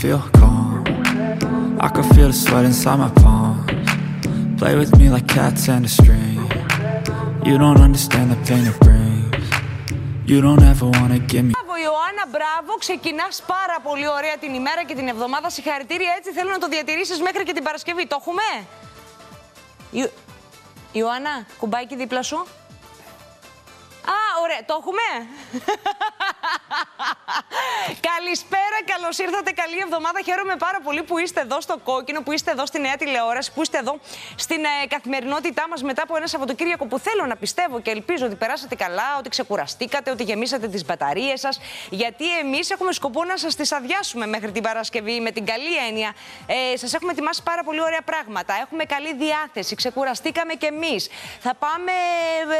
feel calm. I can feel the sweat inside my palms. Play with me like cats and a string. You don't understand the pain it brings. You don't ever wanna give me. Μπράβο, Ιωάννα, μπράβο. Ξεκινάς πάρα πολύ ωραία την ημέρα και την εβδομάδα. Συγχαρητήρια. Έτσι θέλω να το διατηρήσεις μέχρι και την Παρασκευή. Το έχουμε; Ιω... Ιωάννα, κουμπάκι δίπλα σου. Α, ωραία, το έχουμε; Καλησπέρα, καλώς ήρθατε. Καλή εβδομάδα. Χαίρομαι πάρα πολύ που είστε εδώ στο κόκκινο, που είστε εδώ στη νέα τηλεόραση, που είστε εδώ στην ε, καθημερινότητά μας μετά από ένα Σαββατοκύριακο που θέλω να πιστεύω και ελπίζω ότι περάσατε καλά, ότι ξεκουραστήκατε, ότι γεμίσατε τις μπαταρίες σας. Γιατί εμείς έχουμε σκοπό να σας τις αδειάσουμε μέχρι την Παρασκευή με την καλή έννοια. Ε, σας έχουμε ετοιμάσει πάρα πολύ ωραία πράγματα. Έχουμε καλή διάθεση. Ξεκουραστήκαμε κι εμείς. Θα πάμε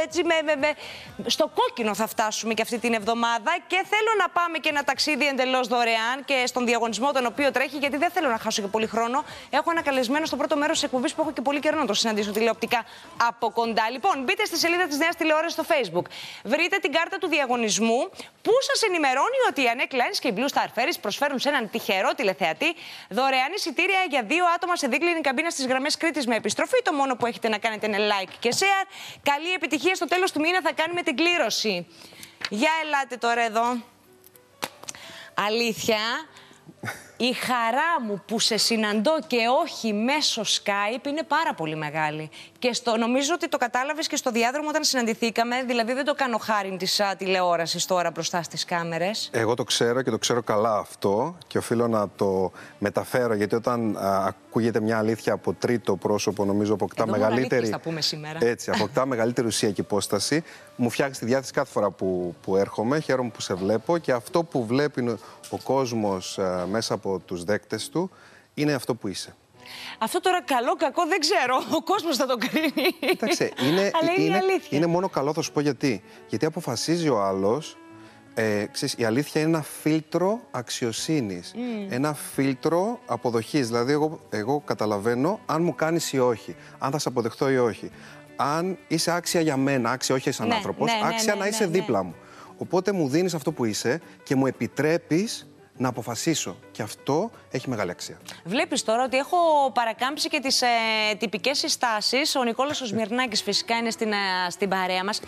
ε, έτσι με, με, με, στο κόκκινο θα φτάσουμε και αυτή την εβδομάδα και θέλω να πάμε και ένα ταξίδι εντελώς δωρεάν και στον διαγωνισμό τον οποίο τρέχει, γιατί δεν θέλω να χάσω και πολύ χρόνο. Έχω ένα καλεσμένο στο πρώτο μέρος της εκπομπής που έχω και πολύ καιρό να το συναντήσω τηλεοπτικά από κοντά. Λοιπόν, μπείτε στη σελίδα της Νέας Τηλεόρασης στο Facebook. Βρείτε την κάρτα του διαγωνισμού που σας ενημερώνει ότι η Ανέκ Lines και η Blue Star Ferries προσφέρουν σε έναν τυχερό τηλεθεατή δωρεάν εισιτήρια για δύο άτομα σε δίκλινη καμπίνα στις γραμμές Κρήτης με επιστροφή. Το μόνο που έχετε να κάνετε είναι like και share. Καλή επιτυχία στο τέλος του μήνα θα κάνουμε την κλήρωση. Για ελάτε τώρα εδώ. Αλήθεια, η χαρά μου που σε συναντώ και όχι μέσω Skype είναι πάρα πολύ μεγάλη. Και στο, νομίζω ότι το κατάλαβες και στο διάδρομο όταν συναντηθήκαμε. Δηλαδή, δεν το κάνω χάρη της τηλεόρασης τώρα μπροστά στις κάμερες. Εγώ το ξέρω και το ξέρω καλά αυτό και οφείλω να το μεταφέρω γιατί όταν α, ακούγεται μια αλήθεια από τρίτο πρόσωπο, νομίζω αποκτά Εδώ μόνο μεγαλύτερη. αλήθειες θα πούμε σήμερα. Έτσι, αποκτά μεγαλύτερη ουσία και υπόσταση. Μου φτιάχνεις τη διάθεση κάθε φορά που, που έρχομαι. Χαίρομαι που σε βλέπω και αυτό που βλέπει ο κόσμος μέσα από τους δέκτες του είναι αυτό που είσαι. Αυτό τώρα καλό, κακό δεν ξέρω. Ο κόσμος θα το κρίνει. Κοίταξε, είναι, Αλλά είναι, η αλήθεια. είναι μόνο καλό, θα σου πω γιατί. Γιατί αποφασίζει ο άλλος. Ε, ξέρεις, η αλήθεια είναι ένα φίλτρο αξιοσύνης. Ένα φίλτρο αποδοχής. Δηλαδή, εγώ, εγώ καταλαβαίνω αν μου κάνεις ή όχι. Αν θα σε αποδεχτώ ή όχι. Αν είσαι άξια για μένα, άξια όχι σαν Ναι, άνθρωπος, ναι, ναι, άξια ναι, να ναι, είσαι ναι. δίπλα μου. Οπότε μου δίνεις αυτό που είσαι και μου επιτρέπεις να αποφασίσω. Και αυτό έχει μεγάλη αξία. Βλέπεις τώρα ότι έχω παρακάμψει και τις ε, τυπικές συστάσεις. Ο Νικόλας ο Σμυρνάκης φυσικά είναι στην, ε, στην παρέα μας.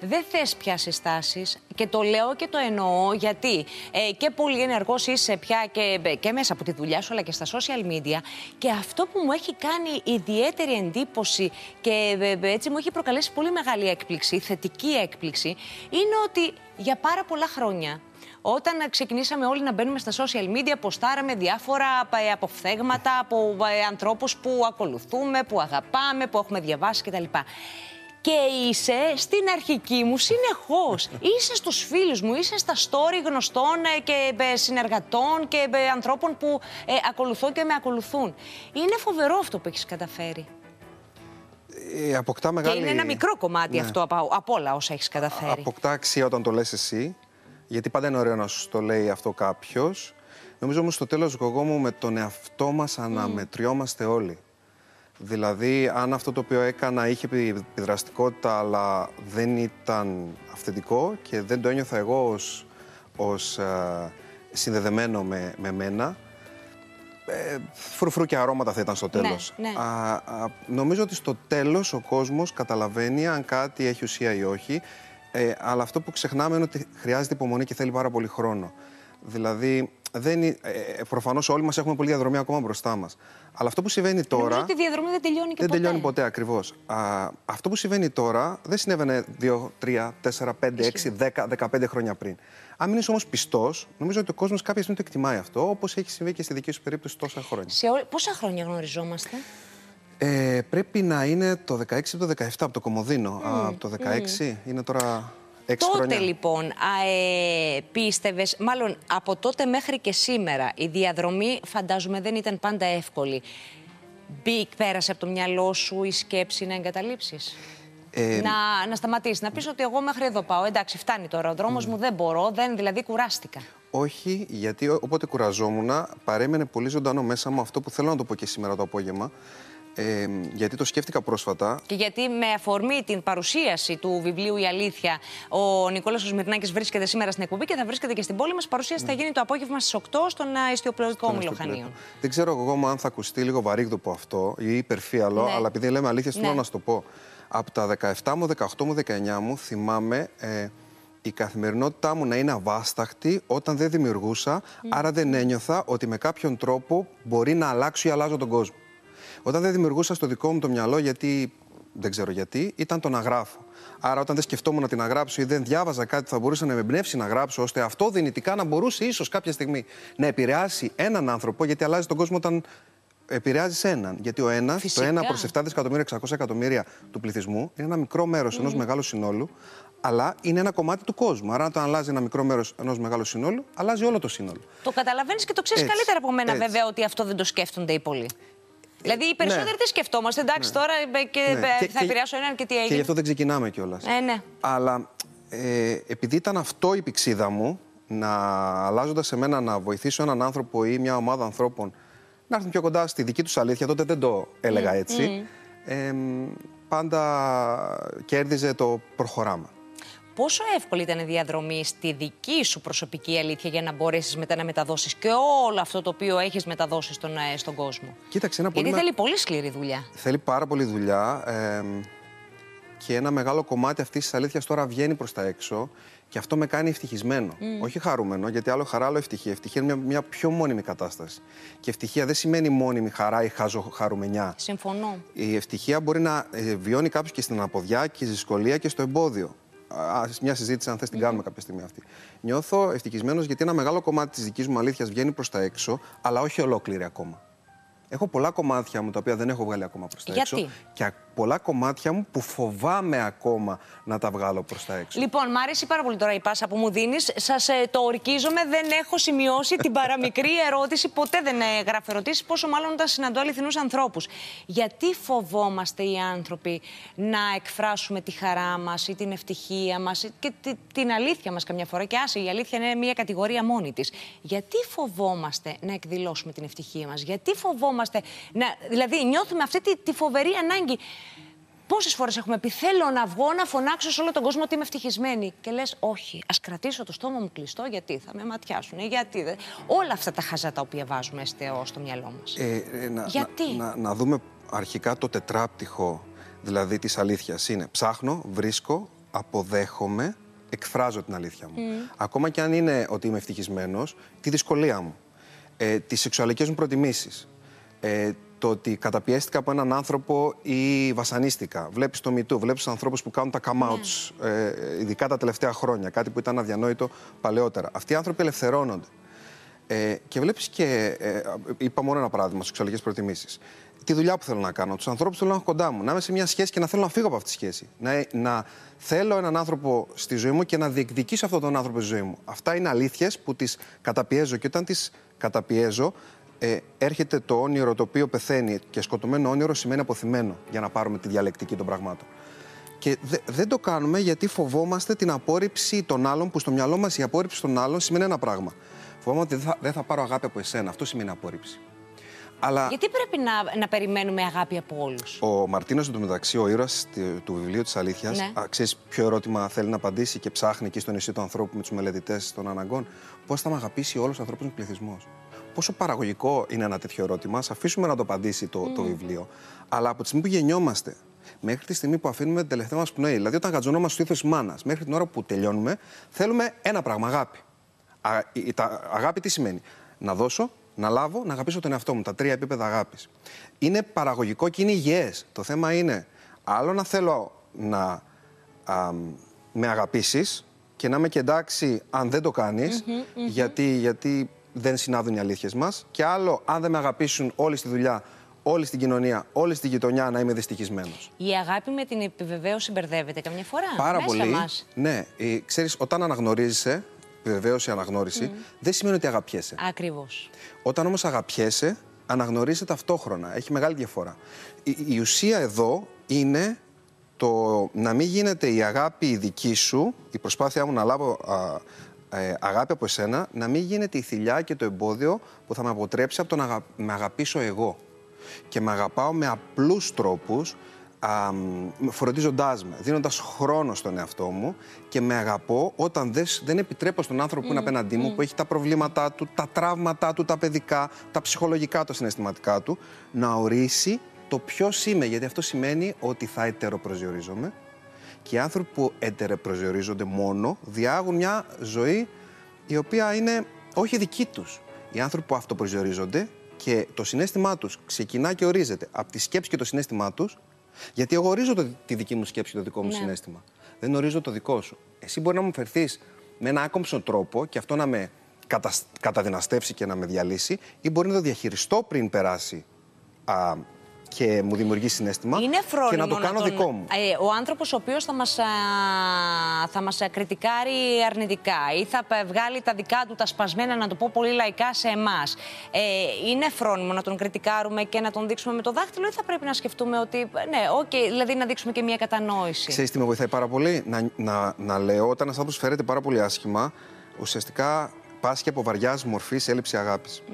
Δεν θες πια συστάσεις. Και το λέω και το εννοώ γιατί ε, και πολύ ενεργός είσαι πια και, και μέσα από τη δουλειά σου αλλά και στα social media. Και αυτό που μου έχει κάνει ιδιαίτερη εντύπωση και ε, ε, έτσι μου έχει προκαλέσει πολύ μεγάλη έκπληξη, θετική έκπληξη, είναι ότι για πάρα πολλά χρόνια όταν ξεκινήσαμε όλοι να μπαίνουμε στα social media, ποστάραμε διάφορα ε, αποφθέγματα από ε, ανθρώπους που ακολουθούμε, που αγαπάμε, που έχουμε διαβάσει κτλ. Και είσαι στην αρχική μου συνεχώς. Είσαι στους φίλους μου, είσαι στα story γνωστών ε, και ε, συνεργατών και ε, ανθρώπων που ε, ακολουθώ και με ακολουθούν. Είναι φοβερό αυτό που έχεις καταφέρει. Ε, αποκτά μεγάλη... Και είναι ένα μικρό κομμάτι Ναι. αυτό από, από όλα όσα έχεις καταφέρει. Αποκτά αξία όταν το λες εσύ, γιατί πάντα είναι ωραίο να σου το λέει αυτό κάποιος. Νομίζω όμως στο τέλος εγώ μου με τον εαυτό μας αναμετριόμαστε όλοι. Δηλαδή, αν αυτό το οποίο έκανα είχε επιδραστικότητα, αλλά δεν ήταν αυθεντικό και δεν το ένιωθα εγώ ως, ως ε, συνδεδεμένο με, με μένα, ε, φρουφρού και αρώματα θα ήταν στο Ναι, τέλος. ναι. Α, α, νομίζω ότι στο τέλος ο κόσμος καταλαβαίνει αν κάτι έχει ουσία ή όχι, ε, αλλά αυτό που ξεχνάμε είναι ότι χρειάζεται υπομονή και θέλει πάρα πολύ χρόνο. Δηλαδή, δεν είναι, ε, ε, προφανώς όλοι μας έχουμε πολλή διαδρομή ακόμα μπροστά μας. Αλλά αυτό που συμβαίνει τώρα... Νομίζω ότι η διαδρομή δεν τελειώνει και Δεν ποτέ. τελειώνει ποτέ ακριβώς. Αυτό που συμβαίνει τώρα δεν συνέβαινε 2, 3, 4, 5, 6, 10, 15 χρόνια πριν. Αν μείνεις όμως πιστός, νομίζω ότι ο κόσμος κάποια στιγμή το εκτιμάει αυτό, όπως έχει συμβεί και στη δική σου περίπτωση τόσα χρόνια. Σε ό- Πόσα χρόνια γνωριζόμαστε; Ε, πρέπει να είναι το 16 ή το 17 από το Κομοδίνο. Α, από το 16 είναι τώρα 6 Τότε χρόνια. λοιπόν α, ε, πίστευες, μάλλον από τότε μέχρι και σήμερα η διαδρομή φαντάζομαι δεν ήταν πάντα εύκολη. Μπήκ, πέρασε από το μυαλό σου η σκέψη να εγκαταλείψεις; Ε, να, να σταματήσεις, να πεις ότι εγώ μέχρι εδώ πάω. Εντάξει, φτάνει τώρα. Ο δρόμος μου δεν μπορώ, δεν, δηλαδή κουράστηκα. Όχι, γιατί ό- όποτε κουραζόμουν, παρέμενε πολύ ζωντανό μέσα μου αυτό που θέλω να το πω και σήμερα το απόγευμα. Ε, γιατί το σκέφτηκα πρόσφατα. Και γιατί με αφορμή την παρουσίαση του βιβλίου Η Αλήθεια, ο Νικόλας Οσμυρνάκης βρίσκεται σήμερα στην εκπομπή και θα βρίσκεται και στην πόλη μας. Παρουσίαση θα γίνει το απόγευμα στις 8 στον ιστιοπλοϊκό μου Λοχανίων. Δεν ξέρω εγώ αν θα ακουστεί λίγο βαρύγδοπο αυτό ή υπερφύαλο, ναι. αλλά επειδή λέμε αλήθεια, θέλω ναι. να σου το πω. Από τα 17 μου, 18 μου, 19 μου θυμάμαι ε, η καθημερινότητά μου να είναι αβάσταχτη όταν δεν δημιουργούσα, άρα δεν ένιωθα ότι με κάποιον τρόπο μπορεί να αλλάξω ή αλλάζω τον κόσμο. Όταν δεν δημιουργούσα στο δικό μου το μυαλό, γιατί δεν ξέρω γιατί, ήταν το να γράφω. Άρα, όταν δεν σκεφτόμουν να την γράψω ή δεν διάβαζα κάτι που θα μπορούσε να με εμπνεύσει να γράψω, ώστε αυτό δυνητικά να μπορούσε ίσως κάποια στιγμή να επηρεάσει έναν άνθρωπο, γιατί αλλάζει τον κόσμο όταν επηρεάζει έναν. Γιατί ο ένας, το 1 προς 7 δισεκατομμύρια, 600 εκατομμύρια του πληθυσμού, είναι ένα μικρό μέρος mm. ενό μεγάλου συνόλου, αλλά είναι ένα κομμάτι του κόσμου. Άρα, όταν αλλάζει ένα μικρό μέρος ενός μεγάλου συνόλου, αλλάζει όλο το σύνολο. Το καταλαβαίνεις και το ξέρεις καλύτερα από μένα, έτσι. βέβαια, ότι αυτό δεν το σκέφτονται οι πολλοί. Δηλαδή, οι περισσότεροι ναι. τι σκεφτόμαστε. Εντάξει, ναι. τώρα και, ναι. θα επηρεάσω έναν και τι έγινε. Και γι' αυτό δεν ξεκινάμε κιόλας. Ε, ναι. Αλλά ε, επειδή ήταν αυτό η πηξίδα μου, να αλλάζοντας σε μένα να βοηθήσω έναν άνθρωπο ή μια ομάδα ανθρώπων να έρθουν πιο κοντά στη δική τους αλήθεια, τότε δεν το έλεγα έτσι. Ε, πάντα κέρδιζε το προχωράμα. Πόσο εύκολη ήταν η διαδρομή στη δική σου προσωπική αλήθεια για να μπορέσεις μετά να μεταδώσεις και όλο αυτό το οποίο έχεις μεταδώσει στον, ε, στον κόσμο; Κοίταξε, ένα Γιατί θέλει πολύ σκληρή δουλειά. Θέλει πάρα πολύ δουλειά. Ε, και ένα μεγάλο κομμάτι αυτής της αλήθειας τώρα βγαίνει προς τα έξω και αυτό με κάνει ευτυχισμένο. Όχι χαρούμενο, γιατί άλλο χαρά, άλλο ευτυχία. Ευτυχία είναι μια, μια πιο μόνιμη κατάσταση. Και ευτυχία δεν σημαίνει μόνιμη χαρά ή χάζο χαρουμενιά. Συμφωνώ. Η ευτυχία μπορεί να ε, βιώνει κάποιος και στην αναποδιά και στη δυσκολία και στο εμπόδιο μια συζήτηση, αν θες την κάνουμε κάποια στιγμή αυτή. Νιώθω ευτυχισμένος γιατί ένα μεγάλο κομμάτι της δικής μου αλήθειας βγαίνει προς τα έξω, αλλά όχι ολόκληρη ακόμα. Έχω πολλά κομμάτια μου τα οποία δεν έχω βγάλει ακόμα προς τα έξω. Και πολλά κομμάτια μου που φοβάμαι ακόμα να τα βγάλω προς τα έξω. Λοιπόν, μ' αρέσει πάρα πολύ τώρα η πάσα που μου δίνεις. Σας ε, το ορκίζομαι, δεν έχω σημειώσει την παραμικρή ερώτηση. Ποτέ δεν έγραφε ερωτήσεις, πόσο μάλλον όταν συναντώ αληθινούς ανθρώπους. Γιατί φοβόμαστε οι άνθρωποι να εκφράσουμε τη χαρά μας ή την ευτυχία μας και την αλήθεια μας καμιά φορά; Και άσε, η αλήθεια είναι μια κατηγορία μόνη της. Γιατί φοβόμαστε να εκδηλώσουμε την ευτυχία μας, Γιατί φοβόμαστε να. Δηλαδή, νιώθουμε αυτή τη, τη φοβερή ανάγκη Πόσες φορές έχουμε πει: Θέλω να βγω να φωνάξω σε όλο τον κόσμο ότι είμαι ευτυχισμένη. Και λες: Όχι, ας κρατήσω το στόμα μου κλειστό γιατί θα με ματιάσουν. Γιατί. Δε... Όλα αυτά τα χαζά τα οποία βάζουμε στο μυαλό μας. Ε, ε, να, γιατί; Να, να, δούμε αρχικά το τετράπτυχο δηλαδή της αλήθειας. Είναι ψάχνω, βρίσκω, αποδέχομαι, εκφράζω την αλήθεια μου. Ακόμα και αν είναι ότι είμαι ευτυχισμένος, τη δυσκολία μου, ε, τις σεξουαλικές μου προτιμήσεις, ε, το ότι καταπιέστηκα από έναν άνθρωπο ή βασανίστηκα. Βλέπεις το μητού, βλέπεις τους ανθρώπους που κάνουν τα come outs, ναι. ε, ειδικά τα τελευταία χρόνια. Κάτι που ήταν αδιανόητο παλαιότερα. Αυτοί οι άνθρωποι ελευθερώνονται. Ε, και βλέπεις και. Ε, είπα μόνο ένα παράδειγμα, σεξουαλικές προτιμήσεις. Τη δουλειά που θέλω να κάνω, τους ανθρώπους που θέλω να έχω κοντά μου, να είμαι σε μια σχέση και να θέλω να φύγω από αυτή τη σχέση. Να, να θέλω έναν άνθρωπο στη ζωή μου και να διεκδικήσω αυτόν τον άνθρωπο στη ζωή μου. Αυτά είναι αλήθειες που τις καταπιέζω και όταν τις καταπιέζω, ε, έρχεται το όνειρο το οποίο πεθαίνει και σκοτωμένο όνειρο σημαίνει αποθυμένο για να πάρουμε τη διαλεκτική των πραγμάτων. Και δεν το κάνουμε γιατί φοβόμαστε την απόρριψη των άλλων, που στο μυαλό μας η απόρριψη των άλλων σημαίνει ένα πράγμα. Φοβόμαστε ότι δεν θα, δεν θα πάρω αγάπη από εσένα. Αυτό σημαίνει απόρριψη. Αλλά... Γιατί πρέπει να, να περιμένουμε αγάπη από όλους; Ο Μαρτίνος, εντωμεταξύ, ο ήρωας του βιβλίου της Αλήθειας, ναι. ξέρεις ποιο ερώτημα θέλει να απαντήσει και ψάχνει εκεί στο νησί του ανθρώπου με τους μελετητές των αναγκών. Πώς θα με αγαπήσει όλος ο ανθρώπινο πληθυσμός; Πόσο παραγωγικό είναι ένα τέτοιο ερώτημα. Α αφήσουμε να το απαντήσει το, το βιβλίο. Αλλά από τη στιγμή που γεννιόμαστε μέχρι τη στιγμή που αφήνουμε την τελευταία μας πνοή, δηλαδή όταν γατζωνόμαστε στο ύφος της μάνας, μέχρι την ώρα που τελειώνουμε, θέλουμε ένα πράγμα, αγάπη. Α, η, τα, αγάπη τι σημαίνει, Να δώσω, να λάβω, να αγαπήσω τον εαυτό μου. Τα τρία επίπεδα αγάπης. Είναι παραγωγικό και είναι υγιές. Το θέμα είναι άλλο να θέλω να α, με αγαπήσεις και να είμαι και εντάξει αν δεν το κάνεις, γιατί, γιατί δεν συνάδουν οι αλήθειες μας. Και άλλο, αν δεν με αγαπήσουν όλοι στη δουλειά, όλη στην κοινωνία, όλη στη γειτονιά να είμαι δυστυχισμένος. Η αγάπη με την επιβεβαίωση μπερδεύεται καμιά φορά; Πάρα μέσα πολύ. Μας. Ναι, ε, ξέρεις, όταν αναγνωρίζεσαι, επιβεβαίωση, αναγνώριση, δεν σημαίνει ότι αγαπιέσαι. Ακριβώς. Όταν όμως αγαπιέσαι, αναγνωρίζεσαι ταυτόχρονα. Έχει μεγάλη διαφορά. Η, η ουσία εδώ είναι το να μην γίνεται η αγάπη η δική σου, η προσπάθειά μου να λάβω ε, αγάπη από εσένα να μην γίνεται η θηλιά και το εμπόδιο που θα με αποτρέψει από το να με αγαπήσω εγώ. Και με αγαπάω με απλούς τρόπους, φροντίζοντάς με, δίνοντας χρόνο στον εαυτό μου και με αγαπώ όταν δες, δεν επιτρέπω στον άνθρωπο που είναι απέναντί μου, που έχει τα προβλήματά του, τα τραύματά του, τα παιδικά, τα ψυχολογικά, τα συναισθηματικά του, να ορίσει το ποιος είμαι. Γιατί αυτό σημαίνει ότι θα ετεροπροσδιορίζομαι και οι άνθρωποι που ετεροπροσδιορίζονται μόνο διάγουν μια ζωή η οποία είναι όχι δική τους. Οι άνθρωποι που αυτοπροσδιορίζονται και το συνέστημά τους ξεκινά και ορίζεται από τη σκέψη και το συνέστημά τους, γιατί εγώ ορίζω το, τη δική μου σκέψη και το δικό μου ναι. συνέστημα. Δεν ορίζω το δικό σου. Εσύ μπορεί να μου φερθείς με ένα άκομψο τρόπο και αυτό να με κατα, καταδυναστεύσει και να με διαλύσει, ή μπορεί να το διαχειριστώ πριν περάσει α, και μου δημιουργεί συνέστημα είναι και να το κάνω τον, δικό μου. Ε, ο άνθρωπος ο οποίος θα μας, θα μας κριτικάρει αρνητικά ή θα βγάλει τα δικά του τα σπασμένα, να το πω πολύ λαϊκά, σε εμάς. Ε, είναι φρόνιμο να τον κριτικάρουμε και να τον δείξουμε με το δάχτυλο ή θα πρέπει να σκεφτούμε ότι, ναι, okay, δηλαδή να δείξουμε και μια κατανόηση. Ξέρεις τι με βοηθάει πάρα πολύ, να, να, να λέω όταν ένας άνθρωπος φέρεται πάρα πολύ άσχημα, ουσιαστικά πάσχει από βαριά μορφής έλλειψη αγάπης. Mm.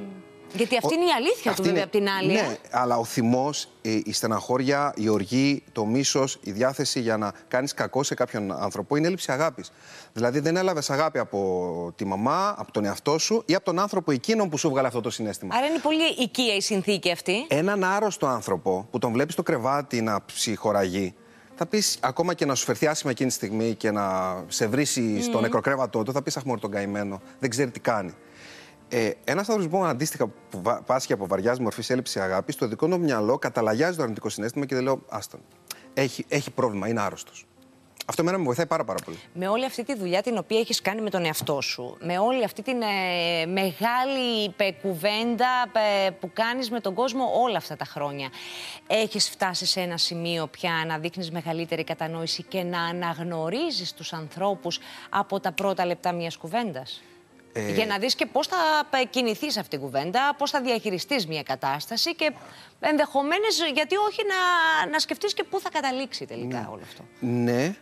Γιατί αυτή είναι η αλήθεια του, βέβαια, από την άλλη. Ναι, ε; αλλά ο θυμός, η στεναχώρια, η οργή, το μίσος, η διάθεση για να κάνεις κακό σε κάποιον άνθρωπο είναι έλλειψη αγάπης. Δηλαδή δεν έλαβες αγάπη από τη μαμά, από τον εαυτό σου ή από τον άνθρωπο εκείνον που σου βγάλε αυτό το συνέστημα. Άρα είναι πολύ οικία η συνθήκη αυτή. Έναν άρρωστο άνθρωπο που τον βλέπεις στο κρεβάτι να ψυχοραγεί, θα πεις ακόμα και να σου φερθεί άσχημα εκείνη τη στιγμή και να σε βρει mm. στο νεκροκρέβατό του, θα πεις Αχ, τον καημένο, δεν ξέρει τι κάνει. Ε, Ένας άνθρωπος λοιπόν αντίστοιχα που πάσχει από βαριάς μορφής έλλειψης αγάπης, στο δικό μου μυαλό καταλαγιάζει το αρνητικό συνέστημα και δεν λέω Άστον. Έχει, έχει πρόβλημα, είναι άρρωστος. Αυτό εμένα με βοηθάει πάρα, πάρα πολύ. Με όλη αυτή τη δουλειά την οποία έχεις κάνει με τον εαυτό σου, με όλη αυτή τη ε, μεγάλη κουβέντα που κάνεις με τον κόσμο όλα αυτά τα χρόνια, έχεις φτάσει σε ένα σημείο πια να δείχνεις μεγαλύτερη κατανόηση και να αναγνωρίζεις τους ανθρώπους από τα πρώτα λεπτά μιας κουβέντας; Ε... Για να δεις και πώς θα κινηθείς αυτή την κουβέντα, πώς θα διαχειριστείς μια κατάσταση και ενδεχομένως γιατί όχι να, να σκεφτείς και πού θα καταλήξει τελικά ναι. όλο αυτό. Ναι.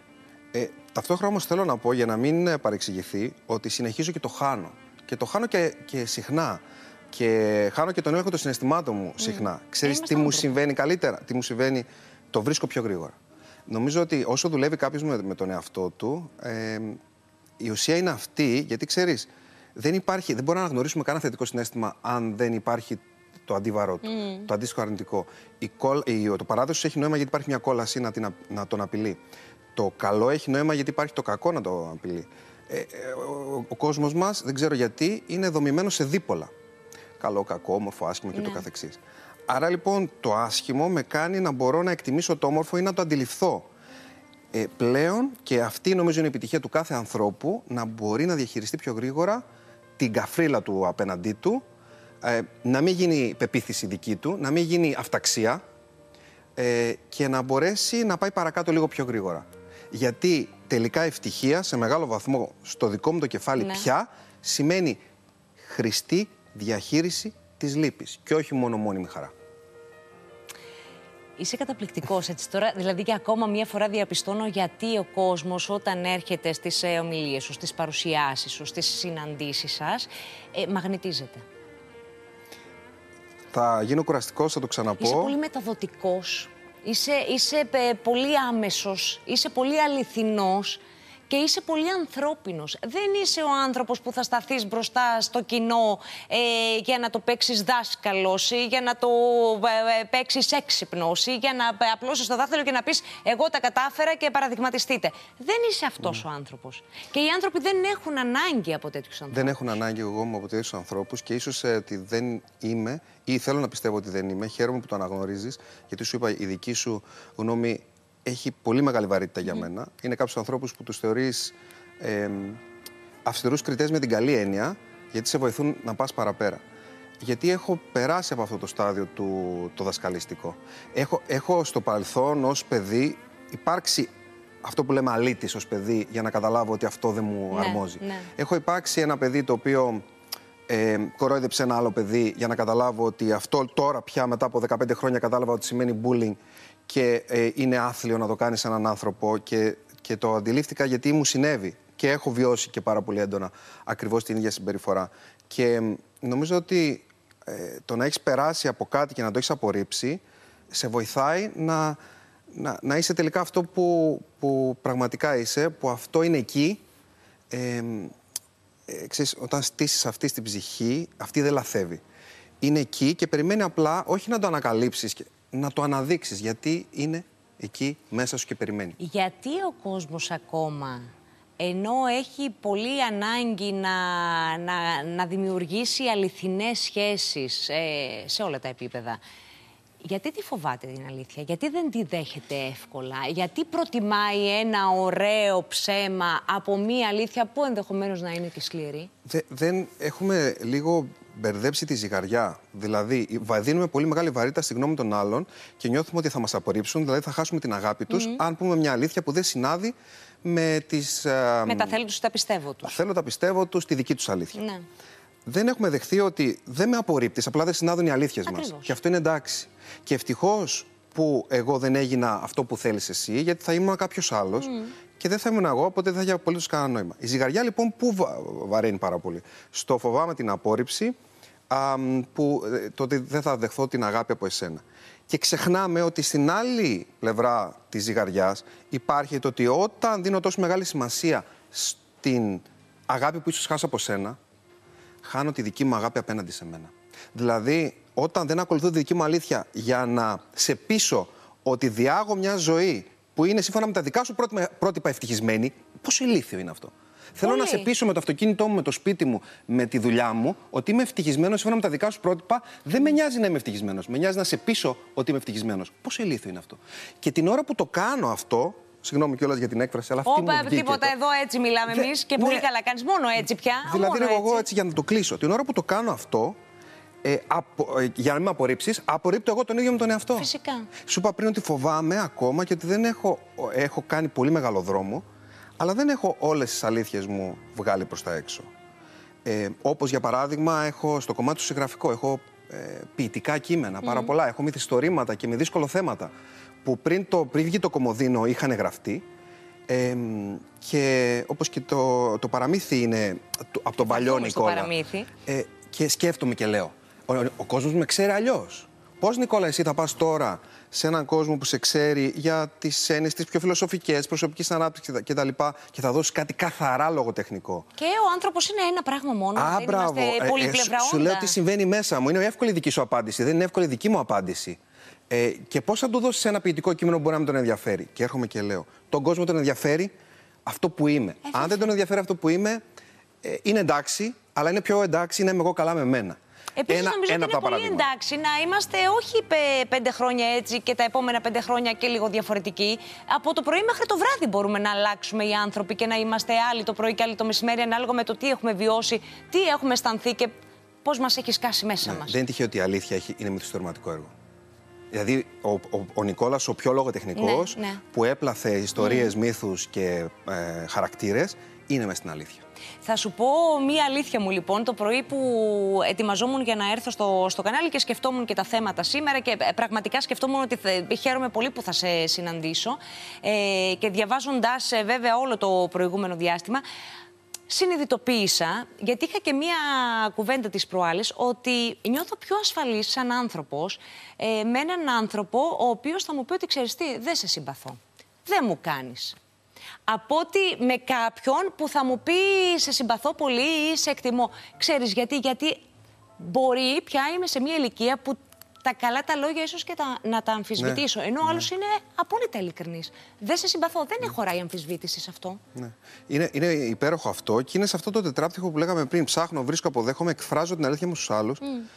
Ε, ταυτόχρονα όμως θέλω να πω για να μην παρεξηγηθεί ότι συνεχίζω και το χάνω. Και το χάνω και, και συχνά. Και χάνω και τον έλεγχο των συναισθημάτων μου συχνά. Mm. Ξέρεις τι μου συμβαίνει καλύτερα, τι μου συμβαίνει, το βρίσκω πιο γρήγορα. Νομίζω ότι όσο δουλεύει κάποιος με, με τον εαυτό του, ε, η ουσία είναι αυτή, γιατί ξέρεις, δεν, υπάρχει, δεν μπορούμε να αναγνωρίσουμε κανένα θετικό συνέστημα αν δεν υπάρχει το αντίβαρο του, mm. το αντίστοιχο αρνητικό. Η κόλ, η, το παράδοσης έχει νόημα γιατί υπάρχει μια κόλαση να, την, να τον απειλεί. Το καλό έχει νόημα γιατί υπάρχει το κακό να το απειλεί. Ε, ε, ο, ο κόσμος μας, δεν ξέρω γιατί, είναι δομημένο σε δίπολα. Καλό, κακό, όμορφο, άσχημο και το ναι. καθεξής. Άρα λοιπόν το άσχημο με κάνει να μπορώ να εκτιμήσω το όμορφο ή να το αντιληφθώ. Ε, πλέον και αυτή νομίζω είναι η επιτυχία του κάθε ανθρώπου να μπορεί να διαχειριστεί πιο γρήγορα την καφρίλα του απέναντί του, ε, να μην γίνει πεποίθηση δική του, να μην γίνει αυταξία ε, και να μπορέσει να πάει παρακάτω λίγο πιο γρήγορα. Γιατί τελικά ευτυχία σε μεγάλο βαθμό στο δικό μου το κεφάλι ναι. πια σημαίνει χρηστή διαχείριση της λύπης και όχι μόνο μόνιμη χαρά. Είσαι καταπληκτικός έτσι τώρα. Δηλαδή, και ακόμα μία φορά διαπιστώνω γιατί ο κόσμος όταν έρχεται στις ε, ομιλίες σου, στις παρουσιάσεις σου, στις συναντήσεις σας, ε, μαγνητίζεται. Θα γίνω κουραστικός, θα το ξαναπώ. Είσαι πολύ μεταδοτικός. Είσαι, είσαι ε, πολύ άμεσος. Είσαι πολύ αληθινός και είσαι πολύ ανθρώπινος. Δεν είσαι ο άνθρωπος που θα σταθείς μπροστά στο κοινό ε, για να το παίξεις δάσκαλος ή για να το ε, ε παίξεις έξυπνος ή για να ε, απλώσεις το δάχτυλο και να πεις Εγώ τα κατάφερα και παραδειγματιστείτε. Δεν είσαι αυτός mm. ο άνθρωπος. Και οι άνθρωποι δεν έχουν ανάγκη από τέτοιους ανθρώπους. Δεν έχουν ανάγκη εγώ μου από τέτοιους ανθρώπους και ίσως ε, ότι δεν είμαι ή θέλω να πιστεύω ότι δεν είμαι. Χαίρομαι που το αναγνωρίζεις, γιατί σου είπα η δική σου γνώμη έχει πολύ μεγάλη βαρύτητα για μένα. Είναι κάποιους ανθρώπους που τους θεωρείς ε, αυστηρούς κριτές με την καλή έννοια, γιατί σε βοηθούν να πας παραπέρα. Γιατί έχω περάσει από αυτό το στάδιο του το δασκαλιστικό. Έχω, έχω στο παρελθόν ως παιδί υπάρξει αυτό που λέμε αλήτης ως παιδί για να καταλάβω ότι αυτό δεν μου ναι, αρμόζει. Ναι. Έχω υπάρξει ένα παιδί το οποίο ε, κορόιδεψε ένα άλλο παιδί για να καταλάβω ότι αυτό τώρα πια μετά από 15 χρόνια κατάλαβα ότι σημαίνει bullying και ε, είναι άθλιο να το κάνεις σε έναν άνθρωπο και, και το αντιλήφθηκα γιατί μου συνέβη και έχω βιώσει και πάρα πολύ έντονα ακριβώς την ίδια συμπεριφορά. Και νομίζω ότι ε, το να έχεις περάσει από κάτι και να το έχεις απορρίψει, σε βοηθάει να, να, να είσαι τελικά αυτό που, που πραγματικά είσαι, που αυτό είναι εκεί. Ε, ε, ξέρεις, όταν στήσεις αυτή στην ψυχή, αυτή δεν λαθεύει. Είναι εκεί και περιμένει απλά όχι να το ανακαλύψεις, να το αναδείξεις, γιατί είναι εκεί μέσα σου και περιμένει. Γιατί ο κόσμος ακόμα ενώ έχει πολύ ανάγκη να, να, να δημιουργήσει αληθινές σχέσεις ε, σε όλα τα επίπεδα. Γιατί τη φοβάται την αλήθεια, γιατί δεν τη δέχεται εύκολα, γιατί προτιμάει ένα ωραίο ψέμα από μία αλήθεια που ενδεχομένως να είναι και σκληρή; δεν έχουμε λίγο μπερδέψει τη ζυγαριά. Δηλαδή, δίνουμε πολύ μεγάλη βαρύτητα στη γνώμη των άλλων και νιώθουμε ότι θα μας απορρίψουν, δηλαδή θα χάσουμε την αγάπη τους, αν πούμε μια αλήθεια που δεν συνάδει με τις. Με τα θέλω τους, τα πιστεύω τους. Τα θέλω, τα πιστεύω τους, τη δική τους αλήθεια. Ναι. Δεν έχουμε δεχθεί ότι δεν με απορρίπτεις, απλά δεν συνάδουν οι αλήθειες μας. Και αυτό είναι εντάξει. Και ευτυχώς που εγώ δεν έγινα αυτό που θέλεις εσύ, γιατί θα ήμουν κάποιος άλλος και δεν θα ήμουν εγώ, οπότε δεν θα είχε απολύτως κανένα νόημα. Η ζυγαριά λοιπόν πού βαραίνει πάρα πολύ. Στο φοβάμαι την απόρριψη, α, που, ε, το ότι δεν θα δεχθώ την αγάπη από εσένα. Και ξεχνάμε ότι στην άλλη πλευρά της ζυγαριάς υπάρχει το ότι όταν δίνω τόσο μεγάλη σημασία στην αγάπη που ίσως χάσω από σένα, χάνω τη δική μου αγάπη απέναντι σε μένα. Δηλαδή, όταν δεν ακολουθώ τη δική μου αλήθεια για να σε πείσω ότι διάγω μια ζωή που είναι σύμφωνα με τα δικά σου πρότυπα ευτυχισμένη, πόσο ηλίθιο είναι αυτό. Θέλω να σε πείσω με το αυτοκίνητό μου, με το σπίτι μου, με τη δουλειά μου, ότι είμαι ευτυχισμένος σύμφωνα με τα δικά σου πρότυπα. Δεν με νοιάζει να είμαι ευτυχισμένος. Με νοιάζει να σε πείσω ότι είμαι ευτυχισμένος. Πόσο ηλίθιο είναι αυτό. Και την ώρα που το κάνω αυτό, Συγγνώμη κιόλας για την έκφραση, αλλά αυτή Όπα, τίποτα εδώ έτσι μιλάμε εμείς και πολύ ναι. καλά κάνεις. Μόνο έτσι πια. Δηλαδή, μόνο εγώ έτσι για να το κλείσω. Την ώρα που το κάνω αυτό, ε, απο, ε, για να μην με απορρίψεις, απορρίπτω εγώ τον ίδιο με τον εαυτό. Φυσικά. Σου είπα πριν ότι φοβάμαι ακόμα και ότι δεν έχω, έχω κάνει πολύ μεγάλο δρόμο, αλλά δεν έχω όλες τις αλήθειες μου βγάλει προς τα έξω. Ε, Όπως για παράδειγμα, έχω στο κομμάτι του συγγραφικό, έχω ε, ποιητικά κείμενα, πάρα πολλά. Έχω μυθιστορήματα και με δύσκολο θέματα που πριν, το, πριν βγει το κομμωδίνο είχαν γραφτεί. Ε, και όπως και το, το παραμύθι είναι από τον παλιό Νικόλα. Ε, και σκέφτομαι και λέω, ο, ο κόσμος με ξέρει αλλιώς. Πώς Νικόλα εσύ θα πας τώρα σε έναν κόσμο που σε ξέρει για τις έννοιες τις πιο φιλοσοφικές, προσωπικής ανάπτυξης κτλ. Και, και θα δώσεις κάτι καθαρά λογοτεχνικό; Και ο άνθρωπος είναι ένα πράγμα μόνο. Α, δεν μπράβο. Είμαστε ε, ε, σου λέω τι συμβαίνει μέσα μου. Είναι εύκολη δική σου απάντηση. Δεν είναι εύκολη δική μου απάντηση. Ε, και πώς θα του δώσεις ένα ποιητικό κείμενο που μπορεί να μην τον ενδιαφέρει; Και έρχομαι και λέω: Τον κόσμο τον ενδιαφέρει αυτό που είμαι. Αν δεν τον ενδιαφέρει αυτό που είμαι, ε, είναι εντάξει, αλλά είναι πιο εντάξει να είμαι εγώ καλά με μένα. Επίσης, νομίζω ένα ότι είναι πολύ εντάξει να είμαστε όχι πέντε χρόνια έτσι και τα επόμενα πέντε χρόνια και λίγο διαφορετικοί. Από το πρωί μέχρι το βράδυ μπορούμε να αλλάξουμε οι άνθρωποι και να είμαστε άλλοι το πρωί και άλλοι το μεσημέρι, ανάλογα με το τι έχουμε βιώσει, τι έχουμε αισθανθεί και πώς μας έχει σκάσει μέσα ναι, μας. Δεν είναι τυχαίο ότι η αλήθεια έχει, είναι μυθιστορηματικό έργο. Δηλαδή, ο, ο, ο Νικόλας, ο πιο λογοτεχνικός, ναι, ναι. που έπλαθε ιστορίες, mm. μύθους και ε, χαρακτήρες, είναι μέσα στην αλήθεια. Θα σου πω μία αλήθεια μου λοιπόν. Το πρωί που ετοιμαζόμουν για να έρθω στο, στο κανάλι και σκεφτόμουν και τα θέματα σήμερα και ε, πραγματικά σκεφτόμουν ότι θα, χαίρομαι πολύ που θα σε συναντήσω ε, και διαβάζοντας ε, βέβαια όλο το προηγούμενο διάστημα συνειδητοποίησα, γιατί είχα και μία κουβέντα της προάλλης, ότι νιώθω πιο ασφαλής σαν άνθρωπος ε, με έναν άνθρωπο ο οποίος θα μου πει ότι ξέρεις τι, δεν σε συμπαθώ, δεν μου κάνεις. Από ότι με κάποιον που θα μου πει σε συμπαθώ πολύ ή σε εκτιμώ. Ξέρεις γιατί, γιατί μπορεί πια είμαι σε μια ηλικία που τα καλά τα λόγια ίσως και τα, να τα αμφισβητήσω. Ναι. Ενώ ο άλλος ναι. είναι απόλυτα ειλικρινής. Δεν σε συμπαθώ. Δεν ναι. χωράει αμφισβήτηση σε αυτό. Ναι. Είναι, είναι υπέροχο αυτό και είναι σε αυτό το τετράπτυχο που λέγαμε πριν. Ψάχνω, βρίσκω, αποδέχομαι, εκφράζω την αλήθεια μου στους άλλους. Mm.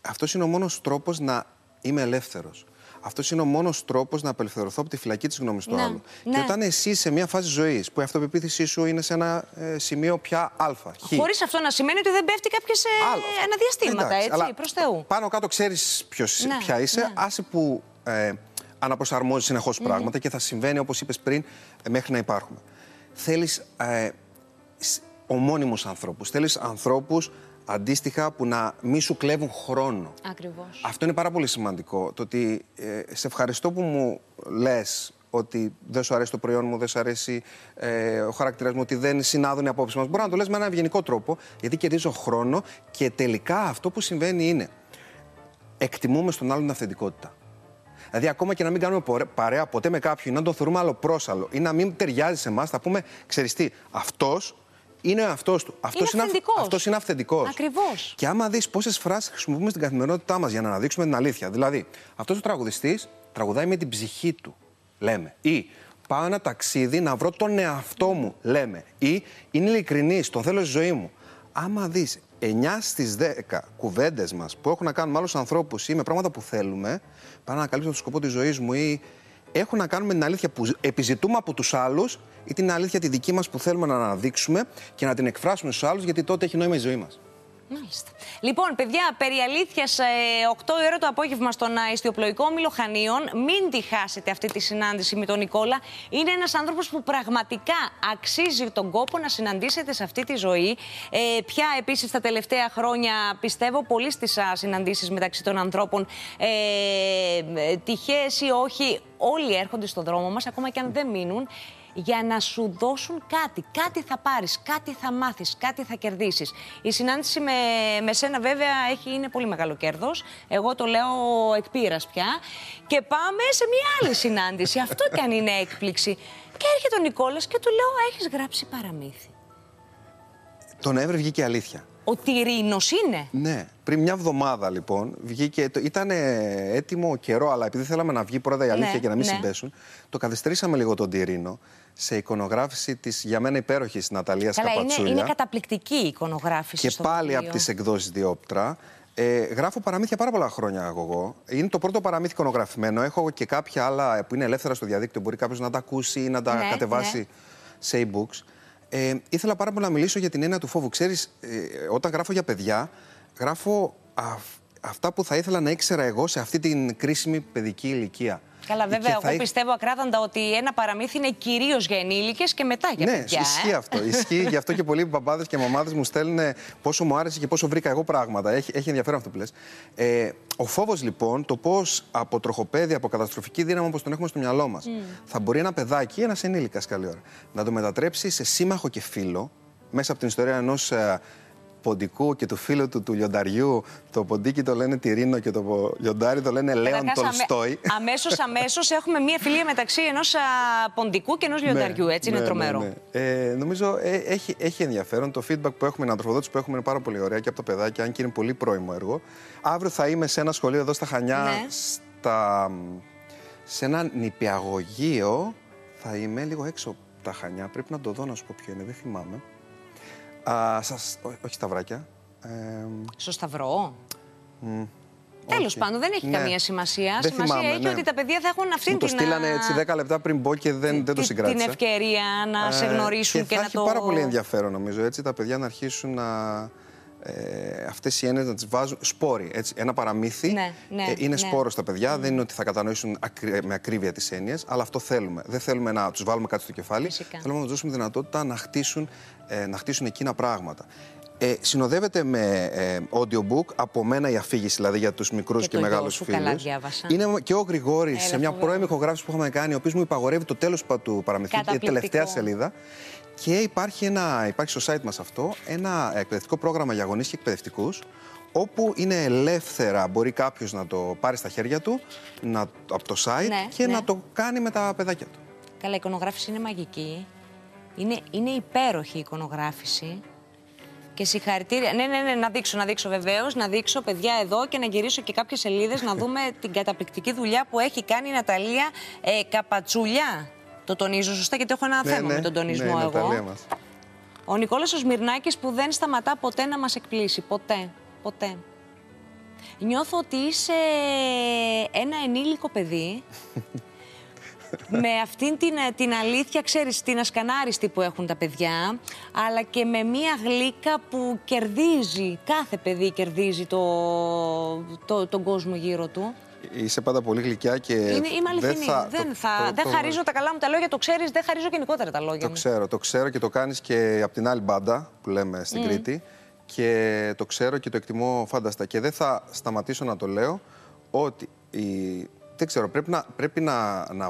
Αυτός είναι ο μόνος τρόπος να είμαι ελεύθερος. Αυτός είναι ο μόνος τρόπος να απελευθερωθώ από τη φυλακή της γνώμης του ναι, άλλου. Ναι. Και όταν εσύ σε μια φάση ζωής που η αυτοπεποίθησή σου είναι σε ένα ε, σημείο πια Α. Χωρίς αυτό να σημαίνει ότι δεν πέφτει κάποιε ε, αναδιαστήματα, Εντάξει, έτσι, προς Θεού. Πάνω κάτω ξέρεις ναι, ποια είσαι, ναι. άσε που ε, αναπροσαρμόζεις συνεχώς πράγματα και θα συμβαίνει όπως είπες πριν ε, μέχρι να υπάρχουμε. Θέλεις ε, ομώνυμους ανθρώπους. Θέλεις ανθρώπους αντίστοιχα που να μη σου κλέβουν χρόνο. Ακριβώς. Αυτό είναι πάρα πολύ σημαντικό. Το ότι ε, σε ευχαριστώ που μου λες ότι δεν σου αρέσει το προϊόν μου, δεν σου αρέσει ε, ο χαρακτήρας μου, ότι δεν συνάδουν οι απόψεις μας. Μπορεί να το λες με έναν ευγενικό τρόπο, γιατί κερδίζω χρόνο και τελικά αυτό που συμβαίνει είναι εκτιμούμε στον άλλον την αυθεντικότητα. Δηλαδή, ακόμα και να μην κάνουμε παρέα ποτέ με κάποιον, να τον θεωρούμε άλλο πρόσαλο ή να μην ταιριάζει σε εμάς, θα πούμε, ξέρεις τι, αυτός είναι αυτός του. Αυτός είναι, είναι, αυτός είναι αυθεντικός. Ακριβώς. Και άμα δεις πόσες φράσεις χρησιμοποιούμε στην καθημερινότητά μας για να αναδείξουμε την αλήθεια. Δηλαδή, αυτός ο τραγουδιστής τραγουδάει με την ψυχή του, λέμε. Ή πάω ένα ταξίδι να βρω τον εαυτό μου, λέμε. Ή είναι ειλικρινή, τον θέλω στη ζωή μου. Άμα δεις 9 στις 10 κουβέντες μας που έχουν να κάνουν με άλλους ανθρώπους ή με πράγματα που θέλουμε, πάνε να καλύψουν το σκοπό της ζωής μου ή έχουν να κάνουν με την αλήθεια που επιζητούμε από τους άλλους ή την αλήθεια τη δική μας που θέλουμε να αναδείξουμε και να την εκφράσουμε στους άλλους, γιατί τότε έχει νόημα η ζωή μας. Μάλιστα. Λοιπόν, παιδιά, περί αλήθειας, 8 η ώρα το απόγευμα στον Ιστιοπλοϊκό Όμιλο Χανίων. Μην τη χάσετε αυτή τη συνάντηση με τον Νικόλα. Είναι ένας άνθρωπος που πραγματικά αξίζει τον κόπο να συναντήσετε σε αυτή τη ζωή. Ε, πια επίσης τα τελευταία χρόνια πιστεύω πολύ στι συναντήσεις μεταξύ των ανθρώπων. Ε, ε Τυχαίε ή όχι, όλοι έρχονται στον δρόμο μας, ακόμα και αν δεν μείνουν για να σου δώσουν κάτι. Κάτι θα πάρεις, κάτι θα μάθεις, κάτι θα κερδίσεις. Η συνάντηση με, με σένα βέβαια έχει, είναι πολύ μεγάλο κέρδος. Εγώ το λέω εκ πια. Και πάμε σε μια άλλη συνάντηση. Αυτό κι αν είναι έκπληξη. Και έρχεται ο Νικόλας και του λέω έχεις γράψει παραμύθι. Τον Νοέμβρη βγήκε αλήθεια. Ο Τυρίνος είναι; Ναι. Πριν μια εβδομάδα λοιπόν βγήκε. Ήταν έτοιμο καιρό, αλλά επειδή θέλαμε να βγει πρώτα η αλήθεια ναι, και να μην ναι. συμπέσουν, το καθυστερήσαμε λίγο τον Τυρίνο σε εικονογράφηση της για μένα υπέροχης Ναταλίας Καπατσούλια. Είναι, είναι καταπληκτική η εικονογράφηση. Και πάλι από τις εκδόσεις Διόπτρα. Ε, γράφω παραμύθια πάρα πολλά χρόνια εγώ. Είναι το πρώτο παραμύθι εικονογραφημένο. Έχω και κάποια άλλα που είναι ελεύθερα στο διαδίκτυο. Μπορεί κάποιος να τα ακούσει ή να τα ναι, κατεβάσει ναι. σε e-books. Ε, ήθελα πάρα πολύ να μιλήσω για την έννοια του φόβου. Ξέρεις, ε, όταν γράφω για παιδιά, γράφω αυτά που θα ήθελα να ήξερα εγώ σε αυτή την κρίσιμη παιδική ηλικία. Καλά, βέβαια, εγώ πιστεύω ακράδαντα ότι ένα παραμύθι είναι κυρίως για ενήλικες και μετά για ναι, παιδιά. Ναι, ισχύει ε; αυτό. Ισχύει, γι' αυτό και πολλοί παπάδε και μαμάδες μου στέλνουν πόσο μου άρεσε και πόσο βρήκα εγώ πράγματα. Έχει, έχει ενδιαφέρον αυτό που λες. Ε, ο φόβος λοιπόν, το πώς από τροχοπέδι, από καταστροφική δύναμη όπως τον έχουμε στο μυαλό μας, θα μπορεί ένα παιδάκι, ένας ενήλικας καλή ώρα, να το μετατρέψει σε σύμμαχο και φίλο μέσα από την ιστορία ενός ε, ποντικού και του φίλου του του λιονταριού. Το ποντίκι το λένε Τυρίνο και το λιοντάρι το λένε Λέον Τολστόι. Αμέσως, αμέσως έχουμε μία φιλία μεταξύ ενός ποντικού και ενός ναι, λιονταριού. Έτσι είναι ναι, τρομερό. Ναι, ε, νομίζω ε, έχει, έχει ενδιαφέρον. Το feedback που έχουμε, η ανθρωποδότηση που έχουμε είναι πάρα πολύ ωραία και από το παιδάκι, αν και είναι πολύ πρώιμο έργο. Αύριο θα είμαι σε ένα σχολείο εδώ στα Χανιά, στα, σε ένα νηπιαγωγείο. Θα είμαι λίγο έξω από τα Χανιά. Πρέπει να το δω να σου πω ποιο είναι, δεν θυμάμαι. Α, σας, ό, όχι σταυράκια. Ε, Στο σταυρό. Mm, Τέλος πάντων, δεν έχει ναι. καμία σημασία. Δεν σημασία θυμάμαι, έχει ναι. ότι τα παιδιά θα έχουν αυτή Μου την. Το στείλανε έτσι 10 λεπτά πριν πω και δεν, δεν το συγκράτησα. Την ευκαιρία να ε, σε γνωρίσουν και, και να έχει το. πάρα πολύ ενδιαφέρον νομίζω έτσι τα παιδιά να αρχίσουν να ε, αυτές οι έννοιες να τις βάζουν σπόροι. Έτσι. Ένα παραμύθι ναι, ναι, ε, είναι ναι. σπόρο στα παιδιά, mm. δεν είναι ότι θα κατανοήσουν με ακρίβεια τις έννοιες, αλλά αυτό θέλουμε. Δεν θέλουμε να τους βάλουμε κάτι στο κεφάλι, Φυσικά. θέλουμε να τους δώσουμε δυνατότητα να χτίσουν, ε, να χτίσουν εκείνα πράγματα. Ε, συνοδεύεται με ε, audiobook από μένα η αφήγηση, δηλαδή για τους μικρούς και, και μεγάλους φίλους. Είναι και ο Γρηγόρης σε μια πρώιμη ηχογράφηση που είχαμε κάνει, ο οποίος μου υπαγορεύει το τέλος του παραμυθιού, η τελευταία σελίδα. Και υπάρχει, ένα, υπάρχει στο site μας αυτό ένα εκπαιδευτικό πρόγραμμα για γονείς και εκπαιδευτικούς όπου είναι ελεύθερα, μπορεί κάποιος να το πάρει στα χέρια του να, από το site ναι, και ναι. να το κάνει με τα παιδάκια του. Καλά, η εικονογράφηση είναι μαγική. Είναι, είναι υπέροχη η εικονογράφηση. Και συγχαρητήρια. Ναι, ναι, ναι, να δείξω, να δείξω βεβαίως. Να δείξω παιδιά εδώ και να γυρίσω και κάποιες σελίδες να δούμε την καταπληκτική δουλειά που έχει κάνει η Ναταλία ε, Καπατσούλια. Το τονίζω σωστά γιατί έχω ένα ναι, θέμα ναι, με τον τονισμό ναι, εγώ. Μας. Ο Νικόλας ο Σμυρνάκης που δεν σταματά ποτέ να μας εκπλήσει. Ποτέ. Ποτέ. Νιώθω ότι είσαι ένα ενήλικο παιδί με αυτήν την, την αλήθεια, ξέρεις, την ασκανάριστη που έχουν τα παιδιά, αλλά και με μία γλύκα που κερδίζει, κάθε παιδί κερδίζει το, το, τον κόσμο γύρω του. Είσαι πάντα πολύ γλυκιά και. Είναι, είμαι αληθινή. Δεν, θα, δεν, θα, δεν χαρίζω τα καλά μου τα λόγια, το ξέρεις, δεν χαρίζω γενικότερα τα λόγια το μου. Το ξέρω, το ξέρω και το κάνεις και από την άλλη μπάντα που λέμε στην mm. Κρήτη. Και το ξέρω και το εκτιμώ φάνταστα. Και δεν θα σταματήσω να το λέω ότι η... δεν ξέρω, πρέπει να, πρέπει να, να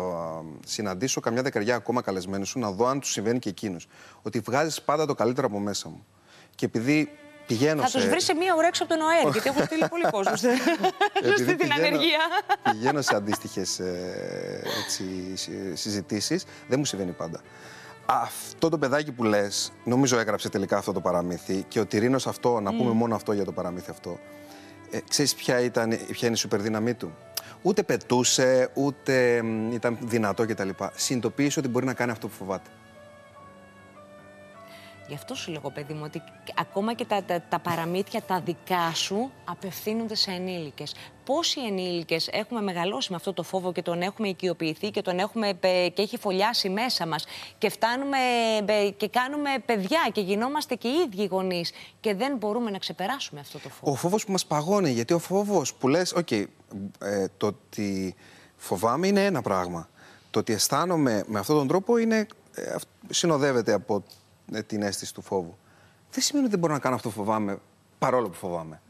συναντήσω καμιά δεκαριά ακόμα καλεσμένους σου, να δω αν τους συμβαίνει και εκείνους. Ότι βγάζεις πάντα το καλύτερο από μέσα μου. Και επειδή πηγαίνω Θα σε... του βρεις σε μία ώρα έξω από τον ΟΕΡ, γιατί έχω στείλει πολύ κόσμος Επειδή στην πηγαίνω- ανεργία. Πηγαίνω σε αντίστοιχες συζητήσεις. Δεν μου συμβαίνει πάντα. Αυτό το παιδάκι που λες, νομίζω έγραψε τελικά αυτό το παραμύθι και ο Τυρίνος αυτό, να πούμε μόνο αυτό για το παραμύθι αυτό. Ε, ξέρεις ποια, ήταν, ποια είναι η σούπερ δύναμή του; Ούτε πετούσε, ούτε μ, ήταν δυνατό κτλ. Συνειδητοποίησε ότι μπορεί να κάνει αυτό που φοβάται. Γι' αυτό σου λέγω, παιδί μου, ότι ακόμα και τα, τα, τα παραμύθια τα δικά σου απευθύνονται σε ενήλικες. Πόσοι ενήλικες έχουμε μεγαλώσει με αυτό το φόβο και τον έχουμε οικειοποιηθεί και τον έχουμε ε, και έχει φωλιάσει μέσα μας και φτάνουμε ε, και κάνουμε παιδιά και γινόμαστε και οι ίδιοι γονείς και δεν μπορούμε να ξεπεράσουμε αυτό το φόβο. Ο φόβος που μας παγώνει, γιατί ο φόβος που λες, οκ, ε, το ότι φοβάμαι είναι ένα πράγμα. Το ότι αισθάνομαι με αυτόν τον τρόπο είναι, ε, αυ- συνοδεύεται από ε, την αίσθηση του φόβου. Δεν σημαίνει ότι δεν μπορώ να κάνω αυτό που φοβάμαι, παρόλο που φοβάμαι.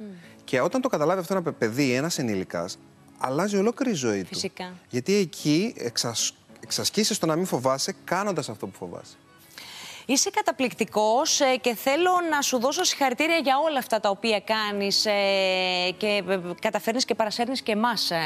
Και όταν το καταλάβει αυτό ένα παιδί, ένας ενήλικας, αλλάζει ολόκληρη η ζωή Φυσικά. του. Γιατί εκεί εξασ... εξασκήσεις το να μην φοβάσαι κάνοντας αυτό που φοβάσαι. Είσαι καταπληκτικός ε, και θέλω να σου δώσω συγχαρητήρια για όλα αυτά τα οποία κάνεις ε, και ε, καταφέρνεις και παρασέρνεις και εμάς ε,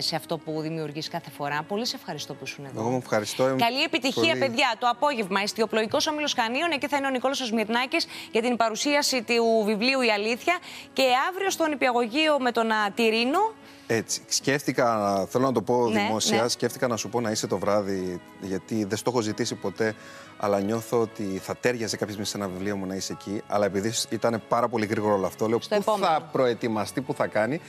σε αυτό που δημιουργείς κάθε φορά. Πολύ σε ευχαριστώ που ήσουν εδώ. Εγώ μου ευχαριστώ. Είμαι Καλή επιτυχία, πολύ- παιδιά. Το απόγευμα, Ιστιοπλοϊκό Όμιλος Χανίων. Εκεί θα είναι ο Νικόλο Σμυρνάκης για την παρουσίαση του βιβλίου Η Αλήθεια. Και αύριο στον Υπηαγωγείο με τον Α, Τυρίνο. Έτσι. Σκέφτηκα, θέλω να το πω Ναι, δημόσια, ναι. σκέφτηκα να σου πω να είσαι το βράδυ, γιατί δεν στο έχω ζητήσει ποτέ, αλλά νιώθω ότι θα τέριαζε κάποια στιγμή σε ένα βιβλίο μου να είσαι εκεί. Αλλά επειδή ήταν πάρα πολύ γρήγορο όλο αυτό, λέω Στο πού θα επόμενο. προετοιμαστεί, πού θα κάνει.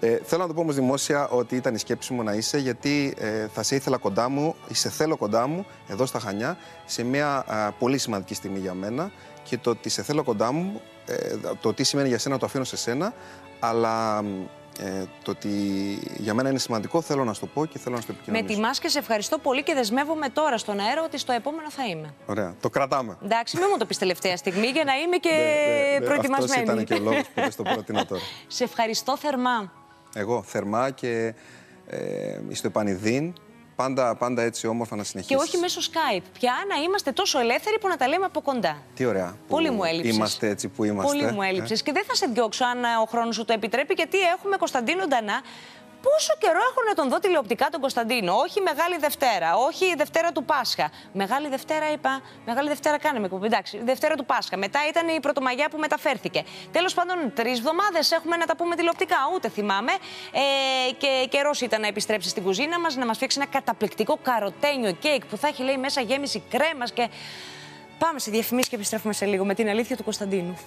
Ε, θέλω να το πω όμως δημόσια ότι ήταν η σκέψη μου να είσαι, γιατί ε, θα σε ήθελα κοντά μου, ή σε θέλω κοντά μου, εδώ στα Χανιά, σε μια α, πολύ σημαντική στιγμή για μένα. Και το ότι σε θέλω κοντά μου, ε, το τι σημαίνει για σένα το αφήνω σε σένα, αλλά ε, το ότι για μένα είναι σημαντικό θέλω να σου το πω και θέλω να σου το Με επικοινωνήσω. τιμάς και σε ευχαριστώ πολύ και δεσμεύομαι τώρα στον αέρα ότι στο επόμενο θα είμαι. Ωραία, το κρατάμε. Εντάξει, μην μου το πεις τελευταία στιγμή για να είμαι και Ναι, ναι, ναι, προετοιμασμένη. Αυτός ήταν και ο λόγος που δεν στο πρότεινα τώρα. σε ευχαριστώ θερμά. Εγώ θερμά και ε, στο επανειδήν, πάντα, πάντα έτσι όμορφα να Και συνεχίσεις. όχι μέσω Skype. Πια να είμαστε τόσο ελεύθεροι που να τα λέμε από κοντά. Τι ωραία. που Πολύ μου έλειψες. Είμαστε έτσι που είμαστε. Πολύ μου ε. έλειψε. Και δεν θα σε διώξω αν ε, ο χρόνος σου το επιτρέπει, γιατί έχουμε Κωνσταντίνο Ντανά. Πόσο καιρό έχω να τον δω τηλεοπτικά τον Κωνσταντίνο; Όχι Μεγάλη Δευτέρα, όχι η Δευτέρα του Πάσχα. Μεγάλη Δευτέρα είπα. Μεγάλη Δευτέρα κάναμε εκπομπή. Εντάξει, Δευτέρα του Πάσχα. Μετά ήταν η Πρωτομαγιά που μεταφέρθηκε. Τέλος πάντων, τρεις εβδομάδες έχουμε να τα πούμε τηλεοπτικά. Ούτε θυμάμαι. Ε, και καιρός ήταν να επιστρέψει στην κουζίνα μας, να μας φτιάξει ένα καταπληκτικό καροτένιο κέικ που θα έχει λέει μέσα γέμιση κρέμας και. Πάμε σε διαφημίσεις και επιστρέφουμε σε λίγο με την αλήθεια του Κωνσταντίνου.